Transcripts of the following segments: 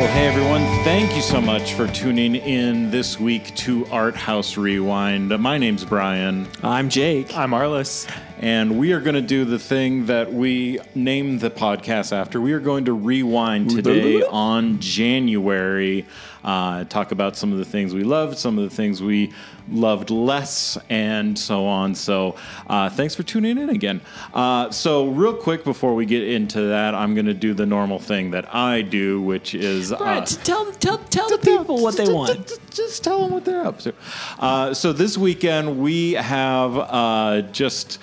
Well, hey everyone, thank you so much for tuning in this week to Art House Rewind. My name's Brian, I'm Jake. I'm Arliss. and we are going to do the thing that we named the podcast after. We are going to rewind today on January, uh, talk about some of the things we loved, some of the things we loved less, and so on. So, uh, thanks for tuning in again. Uh, so, real quick before we get into that, I'm going to do the normal thing that I do, which is. Brett, uh, tell tell tell the people what they want. just, just tell them what they're up to. Uh, so this weekend we have uh, just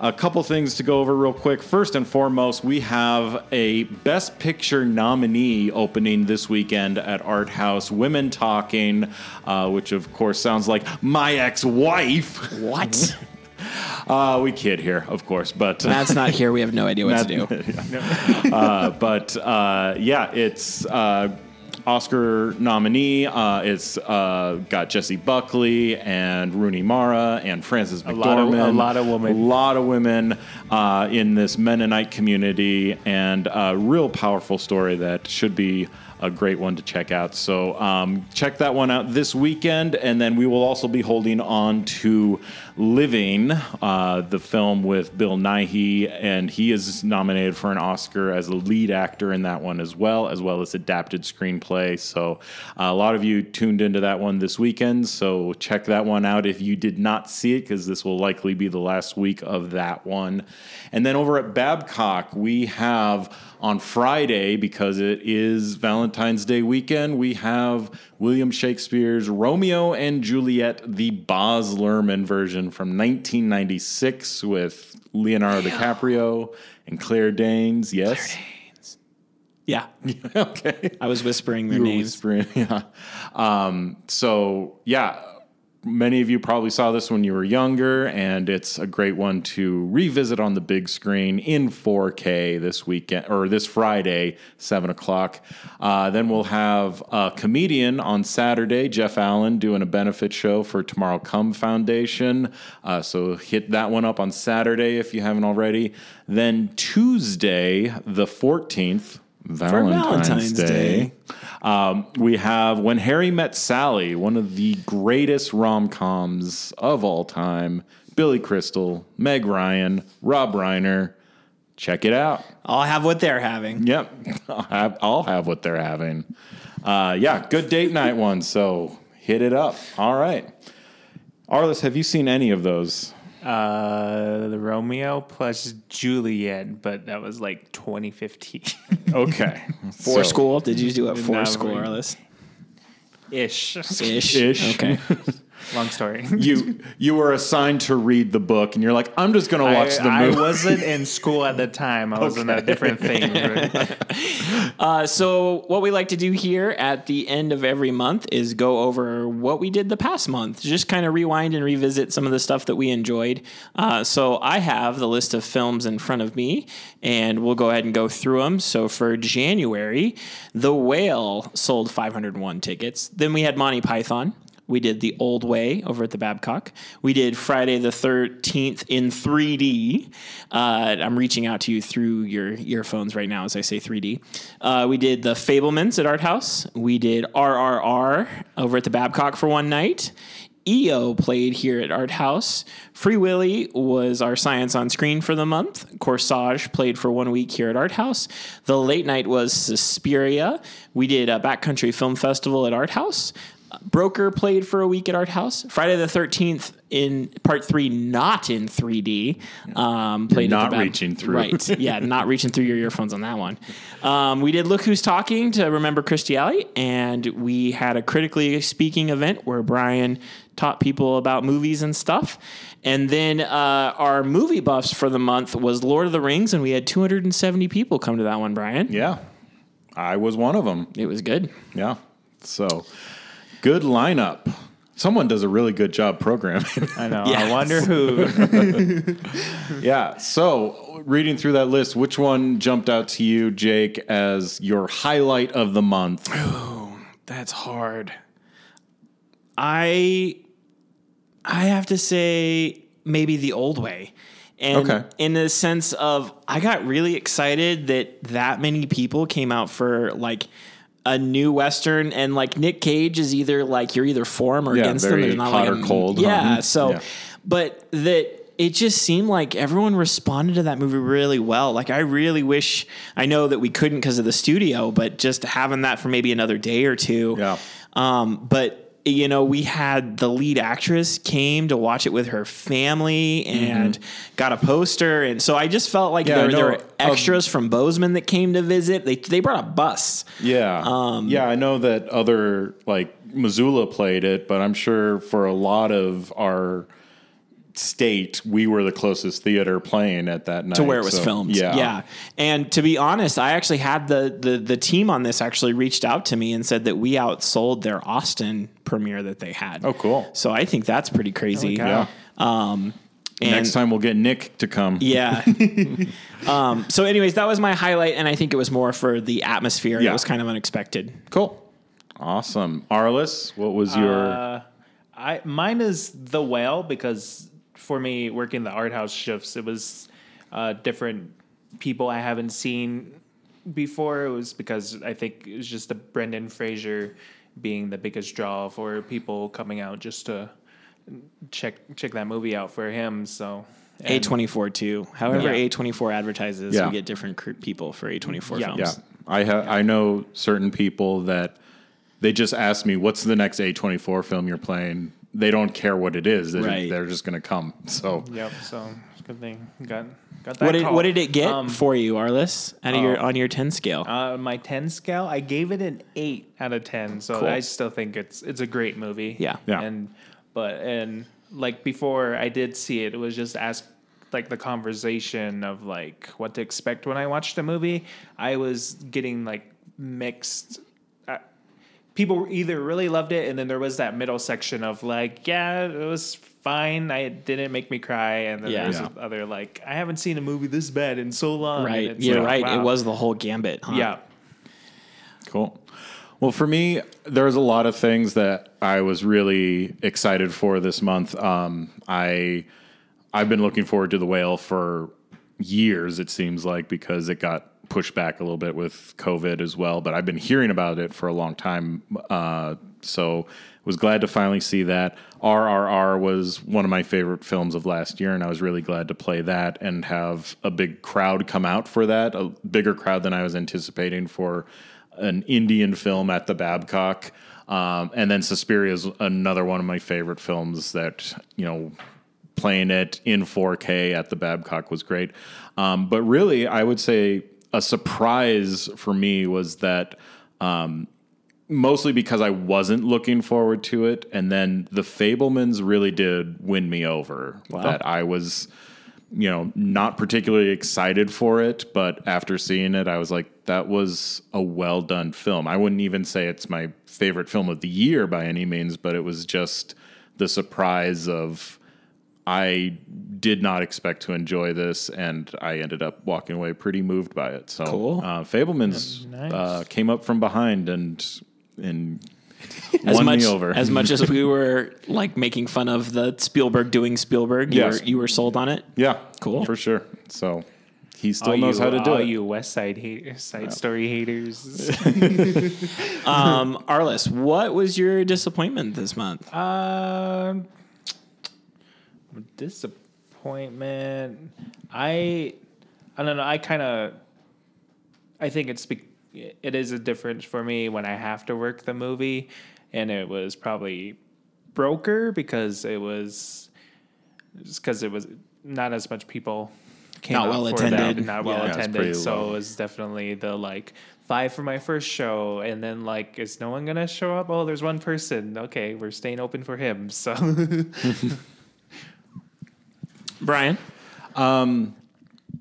a couple things to go over real quick. First and foremost, we have a Best Picture nominee opening this weekend at Art House. Women Talking, uh, which of course sounds like my ex-wife. What? Uh, we kid here, of course, but Matt's not here. We have no idea what to do. uh, but uh, yeah, it's uh, Oscar nominee. Uh, it's uh, got Jessie Buckley and Rooney Mara and Frances McDormand. lot of- a lot of women. A lot of women uh, in this Mennonite community, and a real powerful story that should be a great one to check out. So um, check that one out this weekend, and then we will also be holding on to Living, uh, the film with Bill Nighy, and he is nominated for an Oscar as a lead actor in that one as well, as well as adapted screenplay. So uh, a lot of you tuned into that one this weekend, so check that one out if you did not see it, because this will likely be the last week of that one. And then over at Babcock, we have on Friday, because it is Valentine's Day weekend, we have William Shakespeare's Romeo and Juliet, the Baz Luhrmann version from 1996 with Leonardo DiCaprio and Claire Danes. Yes. Yeah, okay. I was whispering their You were names. whispering, yeah. Um, so yeah, many of you probably saw this when you were younger, and it's a great one to revisit on the big screen in 4K this weekend or this Friday, seven o'clock. Uh, then we'll have a comedian on Saturday, Jeff Allen, doing a benefit show for Tomorrow Come Foundation. Uh, so hit that one up on Saturday if you haven't already. Then Tuesday, the 14th. Valentine's, Valentine's Day. Day. Um, we have When Harry Met Sally, one of the greatest rom coms of all time. Billy Crystal, Meg Ryan, Rob Reiner. Check it out. I'll have what they're having. Yep, I'll have, I'll have what they're having. Uh, yeah, good date night one. So hit it up. All right. Arliss, have you seen any of those? Uh, the Romeo plus Juliet, but that was like 2015 Okay. For So- school? Did you do it for school, we- Arliss? ish. Ish. Ish. Okay. Long story. You you were assigned to read the book, and you're like, I'm just gonna watch I, the movie. I wasn't in school at the time. I was in a different thing. Uh, so what we like to do here at the end of every month is go over what we did the past month. Just kind of rewind and revisit some of the stuff that we enjoyed. Uh, so I have the list of films in front of me, and we'll go ahead and go through them. So for January, The Whale sold 501 tickets. Then we had Monty Python. We did The Old Way over at the Babcock. We did Friday the 13th in 3D. Uh, I'm reaching out to you through your earphones right now as I say 3D. Uh, we did The Fabelmans at Art House. We did RRR over at the Babcock for one night. EO played here at Art House. Free Willy was our science on screen for the month. Corsage played for one week here at Art House. The late night was Suspiria. We did a Backcountry Film Festival at Art House. Broker played for a week at Art House. Friday the 13th in part three, not in 3D. Um, played not reaching through. Right. Yeah, not reaching through your earphones on that one. Um, we did Look Who's Talking to remember Kirstie Alley, and we had a critically speaking event where Brian taught people about movies and stuff. And then uh, our movie buffs for the month was Lord of the Rings, and we had 270 people come to that one, Brian. yeah, I was one of them. It was good. Yeah. So good lineup. Someone does a really good job programming. I know. Yes. I wonder who. yeah. So reading through that list, which one jumped out to you, Jake, as your highlight of the month? That's hard. I I have to say maybe the old way. And Okay. in the sense of I got really excited that that many people came out for like a new western, and like Nick Cage is either like you're either for him or Yeah, against them. very There's not hot like or a, cold. Yeah. Mhm. So, Yeah. but that. It just seemed like everyone responded to that movie really well. Like I really wish I know that we couldn't because of the studio, but just having that for maybe another day or two. Yeah. Um, but you know, we had the lead actress came to watch it with her family and got a poster, and so I just felt like Mm-hmm. Yeah, there, there were extras from Bozeman that came to visit. They they brought a bus. Yeah. Um, yeah, I know that other like Missoula played it, but I'm sure for a lot of our state, we were the closest theater playing at that night to where it was so, filmed. Yeah. yeah. And to be honest, I actually had the, the the team on this actually reached out to me and said that we outsold their Austin premiere that they had. Oh, cool. So I think that's pretty crazy. Yeah. Um, and Next time we'll get Nick to come. Yeah. um, so, anyways, that was my highlight, and I think it was more for the atmosphere. Yeah. It was kind of unexpected. Cool. Awesome. Arliss, what was your Uh, I mine is the whale because for me working the art house shifts, it was uh, different people I haven't seen before. It was because I think it was just the Brendan Fraser being the biggest draw for people coming out just to check check that movie out for him. So A24 too. However, Yeah. A24 advertises, Yeah. we get different cr- people for A24 Yeah. films. Yeah. I ha- I know certain people that they just ask me what's the next A24 film you're playing. They don't care what it is. They're, Right. they're just going to come. So Yep. So it's a good thing got got that. What did call. what did it get Um, for you, Arliss, out of your oh. on your 10 scale? Uh, my ten scale, I gave it an eight out of ten. So Cool. I still think it's it's a great movie. Yeah. Yeah. And but and like before I did see it, it was just ask like the conversation of like what to expect when I watched the movie. I was getting like mixed. People either really loved it, and then there was that middle section of like, yeah, it was fine. I it didn't make me cry, and then Yeah. there was Yeah. other like, I haven't seen a movie this bad in so long. right. it's You're like, right. wow. It was the whole gambit. Huh? Yeah. Cool. Well, for me, there's a lot of things that I was really excited for this month. Um, I I've been looking forward to the whale for years. It seems like because it got pushed back a little bit with COVID as well. But I've been hearing about it for a long time. Uh, so was glad to finally see that. RRR was one of my favorite films of last year, and I was really glad to play that and have a big crowd come out for that. A bigger crowd than I was anticipating for an Indian film at the Babcock. Um, and then Suspiria is another one of my favorite films that, you know, playing it in 4K at the Babcock was great. Um, but really, I would say a surprise for me was that um, mostly because I wasn't looking forward to it. And then the Fabelmans really did win me over. That I was, you know, not particularly excited for it, but after seeing it, I was like, that was a well done film. I wouldn't even say it's my favorite film of the year by any means, but it was just the surprise of I did not expect to enjoy this, and I ended up walking away pretty moved by it. So, Cool. uh, Fabelmans Nice. uh, came up from behind and and as won much me over. as much as we were like making fun of the Spielberg doing Spielberg. You Yes. were you were sold on it. yeah, Cool. for sure. So he still All knows you, how to do all it. you West Side haters, side story haters. Um, Arliss, what was your disappointment this month? um, disappointment. I, I don't know. I kind of, I think it's it is a difference for me when I have to work the movie, and it was probably Broker because it was, because it was not as much people. Came Not well for that, attended. not well Yeah, attended. pretty So low. it was definitely the like five for my first show, and then like, is no one gonna show up? Oh, there's one person. Okay, we're staying open for him. So Brian.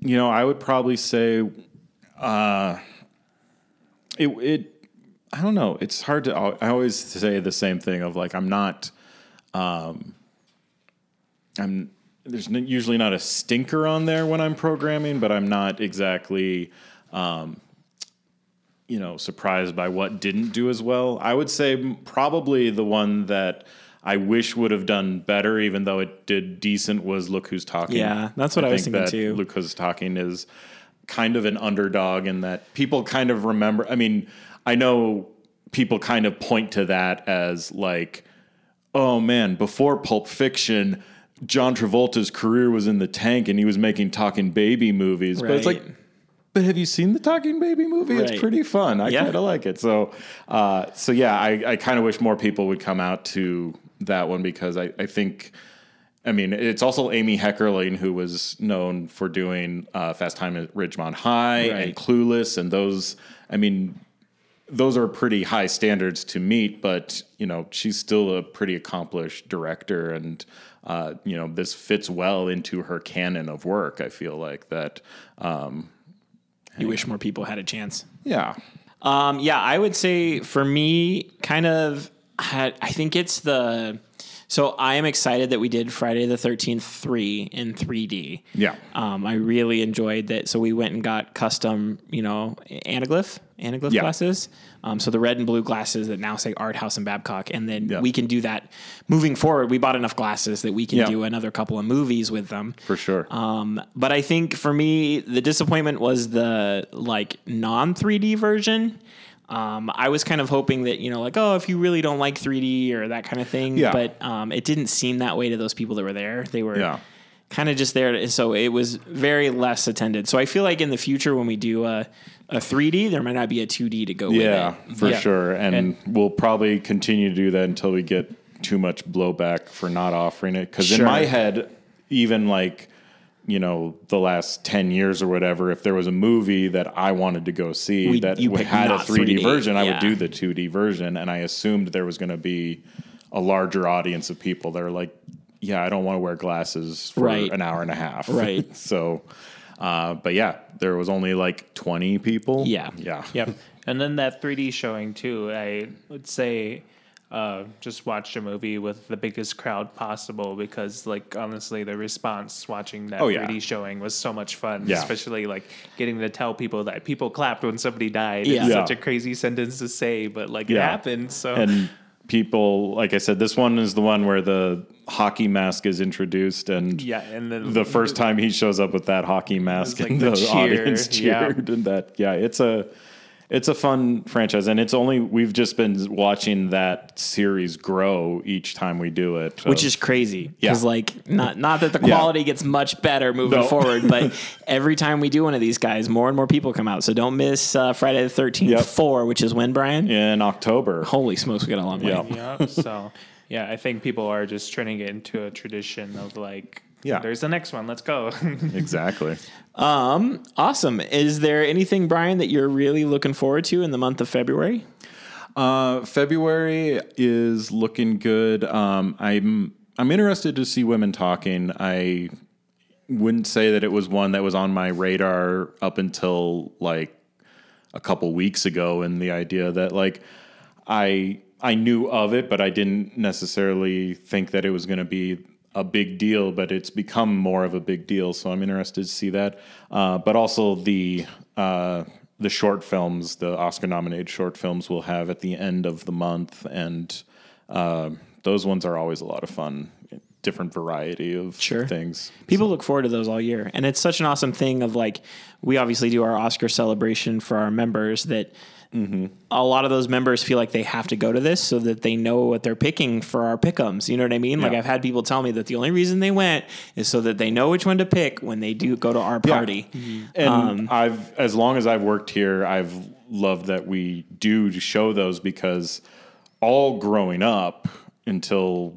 you know, I would probably say, uh, it, it, I don't know. It's hard to, I always say the same thing of like, I'm not, um, I'm, there's usually not a stinker on there when I'm programming, but I'm not exactly, um, you know, surprised by what didn't do as well. I would say probably the one that I wish would have done better, even though it did decent, was Look Who's Talking. Yeah, that's what I was thinking that too. Look Who's Talking is kind of an underdog in that people kind of remember. I mean, I know people kind of point to that as like, oh man, before Pulp Fiction, John Travolta's career was in the tank and he was making talking baby movies. But it's like, but have you seen the Talking Baby movie? Right. It's pretty fun. I Yeah. kind of like it. So, uh, so yeah, I, I kind of wish more people would come out to that one because I, I think, I mean, it's also Amy Heckerling who was known for doing uh, Fast Time at Ridgemont High Right. and Clueless, and those. I mean, those are pretty high standards to meet, but you know, she's still a pretty accomplished director, and uh, you know, this fits well into her canon of work. I feel like that. Um, You wish more people had a chance. yeah, Um, yeah, I would say for me, kind of, I think it's the. So I am excited that we did Friday the Thirteenth three in three D. yeah. Um, I really enjoyed that. So we went and got custom, you know, anaglyph, anaglyph Yeah. glasses. Um, so the red and blue glasses that now say Art House and Babcock, and then Yeah. we can do that moving forward. We bought enough glasses that we can Yeah. do another couple of movies with them. For sure. Um, but I think for me, the disappointment was the like non 3D version. Um, I was kind of hoping that you know, like, oh, if you really don't like 3D or that kind of thing, Yeah. but um, it didn't seem that way to those people that were there. They were Yeah. kind of just there, to, so it was very less attended. So I feel like in the future when we do a, a 3D, there might not be a 2D to go yeah, with it. for Yeah. sure. And, And- we'll probably continue to do that until we get too much blowback for not offering it. Because in my head, even like, you know, the last 10 years or whatever, if there was a movie that I wanted to go see We- that you had a 3D, 3D, version, I would do the 2D version. And I assumed there was going to be a larger audience of people that are like, yeah, I don't want to wear glasses for Right. an hour and a half. Right. so, uh, but yeah, there was only like 20 people. Yeah. Yeah. Yep. And then that 3D showing too. I would say uh, just watch a movie with the biggest crowd possible because, like, honestly, the response watching that Oh, yeah. 3D showing was so much fun. Yeah. Especially like getting to tell people that people clapped when somebody died. Yeah. It's Yeah. such a crazy sentence to say, but like it happened. So and people like i said this one is the one where the hockey mask is introduced and yeah, and then the first time he shows up with that hockey mask like and the the, cheer, audience cheered and that yeah it's a it's a fun franchise and it's only we've just been watching that series grow each time we do it which is crazy Yeah. because like not not that the Yeah. quality gets much better moving No. forward but every time we do one of these guys more and more people come out so don't miss uh, friday the 13th Yep. 4 which is when brian in october holy smokes we got a long way Yeah. yeah. So yeah, I think people are just turning it into a tradition of like, Yeah. there's the next one. Let's go. exactly um awesome is there anything brian that you're really looking forward to in the month of february Uh, February is looking good. Um, I'm I'm interested to see women talking. I wouldn't say that it was one that was on my radar up until like a couple weeks ago, and the idea that like I I knew of it, but I didn't necessarily think that it was going to be a big deal. But it's become more of a big deal, so I'm interested to see that. Uh, but also the uh, the short films, the Oscar nominated short films, we'll have at the end of the month, and uh, those ones are always a lot of fun. Different variety of Sure. things. People look forward to those all year. And it's such an awesome thing of like, we obviously do our Oscar celebration for our members that a lot of those members feel like they have to go to this so that they know what they're picking for our pickums. You know what I mean? Like I've had people tell me that the only reason they went is so that they know which one to pick when they do go to our Yeah. party. And Um, I've, as long as I've worked here, I've loved that we do show those because all growing up until,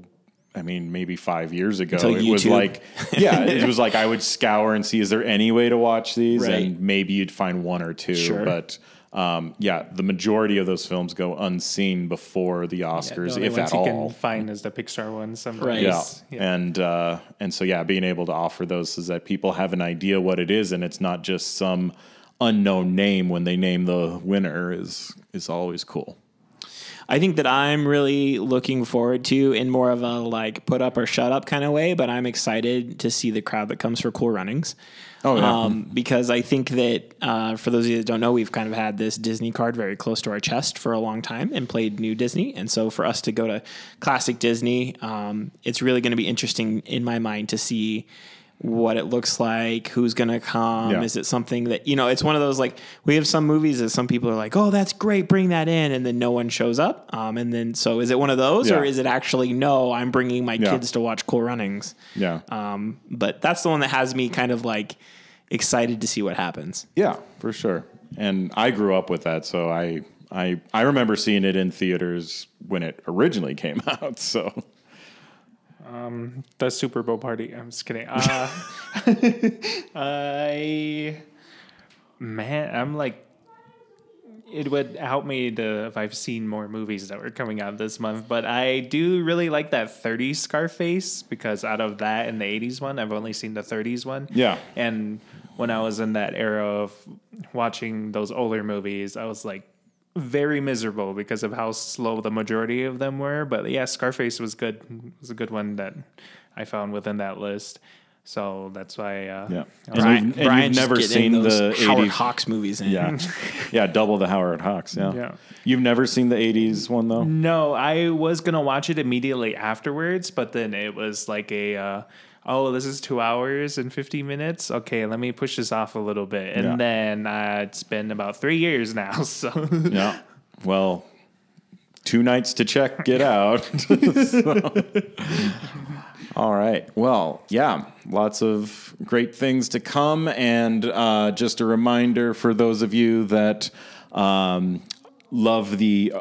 I mean, maybe five years ago, Until it was like, yeah, it was like I would scour and see, is there any way to watch these? Right. And maybe you'd find one or two. Sure. But um, yeah, the majority of those films go unseen before the Oscars, The if at you all. can find is the Pixar ones. Right. Yeah. Yeah. And uh, and so yeah, being able to offer those so that people have an idea what it is and it's not just some unknown name when they name the winner is is always cool. I think that I'm really looking forward to in more of a like put up or shut up kind of way, but I'm excited to see the crowd that comes for Cool Runnings. Oh yeah. Um, because I think that uh, for those of you that don't know, we've kind of had this Disney card very close to our chest for a long time and played new Disney. And so for us to go to classic Disney, um, it's really going to be interesting in my mind to see what it looks like, who's going to come. Yeah. Is it something that, you know, it's one of those like, we have some movies that some people are like, oh, that's great, bring that in. And then no one shows up. Um, and then, so is it one of those Yeah. or is it actually, no, I'm bringing my Yeah. kids to watch Cool Runnings? Yeah. Um, but that's the one that has me kind of like excited to see what happens. Yeah, for sure. And I grew up with that, so I I I remember seeing it in theaters when it originally came out. So The Super Bowl party. I'm just kidding. Uh, I man, I'm like, it would help me to if I've seen more movies that were coming out this month. But I do really like that 30s Scarface because out of that and the 80s one, I've only seen the 30s one. Yeah. And when I was in that era of watching those older movies, I was like very miserable because of how slow the majority of them were. But yeah, Scarface was good. It was a good one that I found within that list. So that's why. Uh, yeah, and, Brian, you've, and Brian you've never seen the Howard 80s. Hawks movies in. Yeah, yeah, double the Howard Hawks. Yeah. Yeah. You've never seen the '80s one though. No, I was gonna watch it immediately afterwards, but then it was like a. Uh, Oh, this is two hours and 50 minutes. Okay, let me push this off a little bit. And Yeah. then uh, it's been about three years now. So, Yeah. Well, two nights to check get out. So- All right. Well, yeah, lots of great things to come. And uh, just a reminder for those of you that um, love the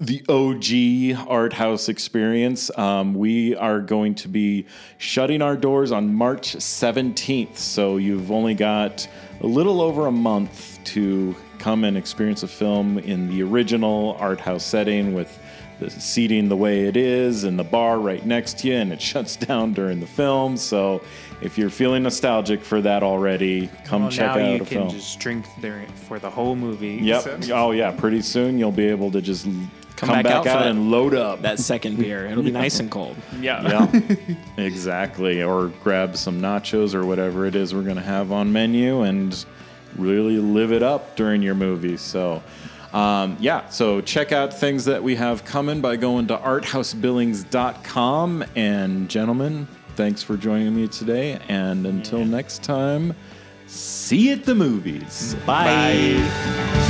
the OG art house experience. Um, we are going to be shutting our doors on March 17th. So you've only got a little over a month to come and experience a film in the original art house setting with the seating the way it is and the bar right next to you, and it shuts down during the film. So if you're feeling nostalgic for that already, come well, check now out you a can film. just drink there for the whole movie. Yep. So- Oh yeah. Pretty soon you'll be able to just come, back back, out for out, that- and load up. That second beer. It'll be nice and cold. yeah. yeah. exactly. Or grab some nachos or whatever it is we're gonna have on menu and really live it up during your movie. So. Um, yeah, so check out things that we have coming by going to arthousebillings.com. And gentlemen, thanks for joining me today. And until next time, see you at the movies. Bye.